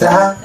God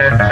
Okay.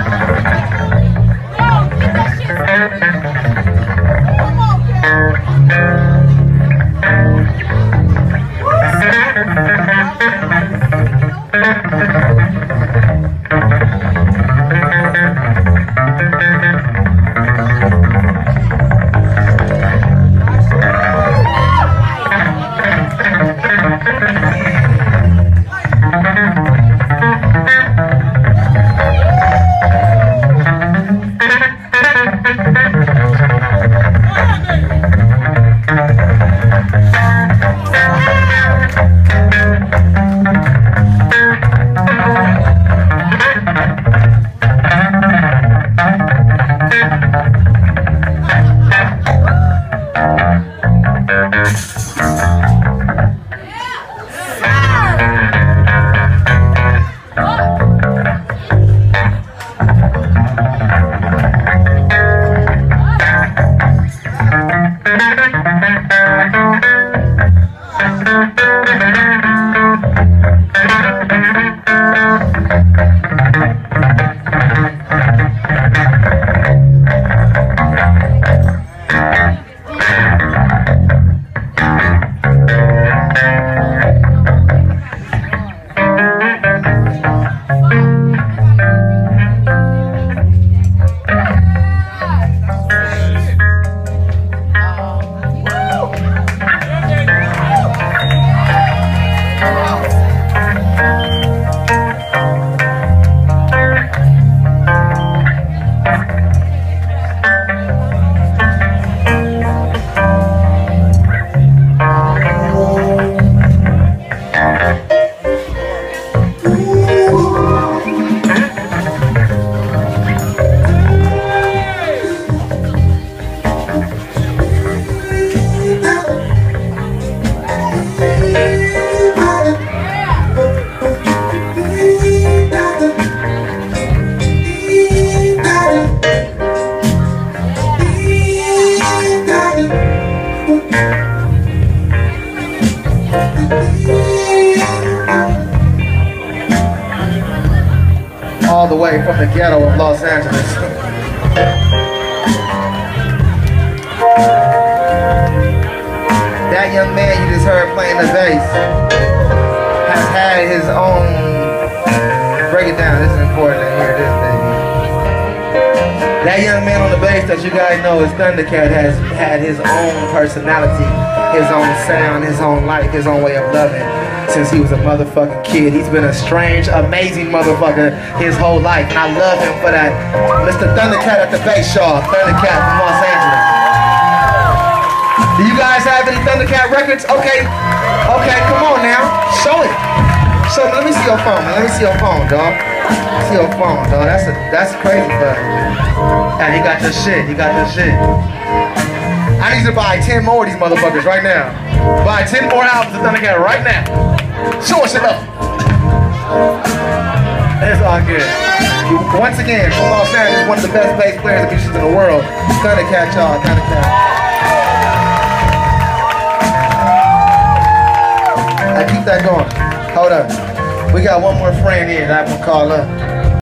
Ghetto of Los Angeles. that young man you just heard playing the bass has had his own. Break it down. This is important to hear this, baby. That young man on the bass that you guys know is Thundercat has had his own personality, his own sound, his own life, his own way of loving since he was a motherfucking kid. He's been a strange, amazing motherfucker his whole life, and I love him for that. Mr. Thundercat at the bass, y'all. Thundercat from Los Angeles. Do you guys have any Thundercat records? Okay. Okay, come on now. Show it. Show me. Let me see your phone, man. Let me see your phone, dog. See your phone, dog. That's a that's crazy, bro. And he got your shit. He got your shit. I need to buy 10 more of these motherfuckers right now. Buy 10 more albums of Thundercat right now. Show us your love. It's all good. Once again, from Los Angeles, one of the best bass players and musicians in the world. Thundercat, y'all. Thundercat. I keep that going. Hold up. We got one more friend here that I'm gonna call up.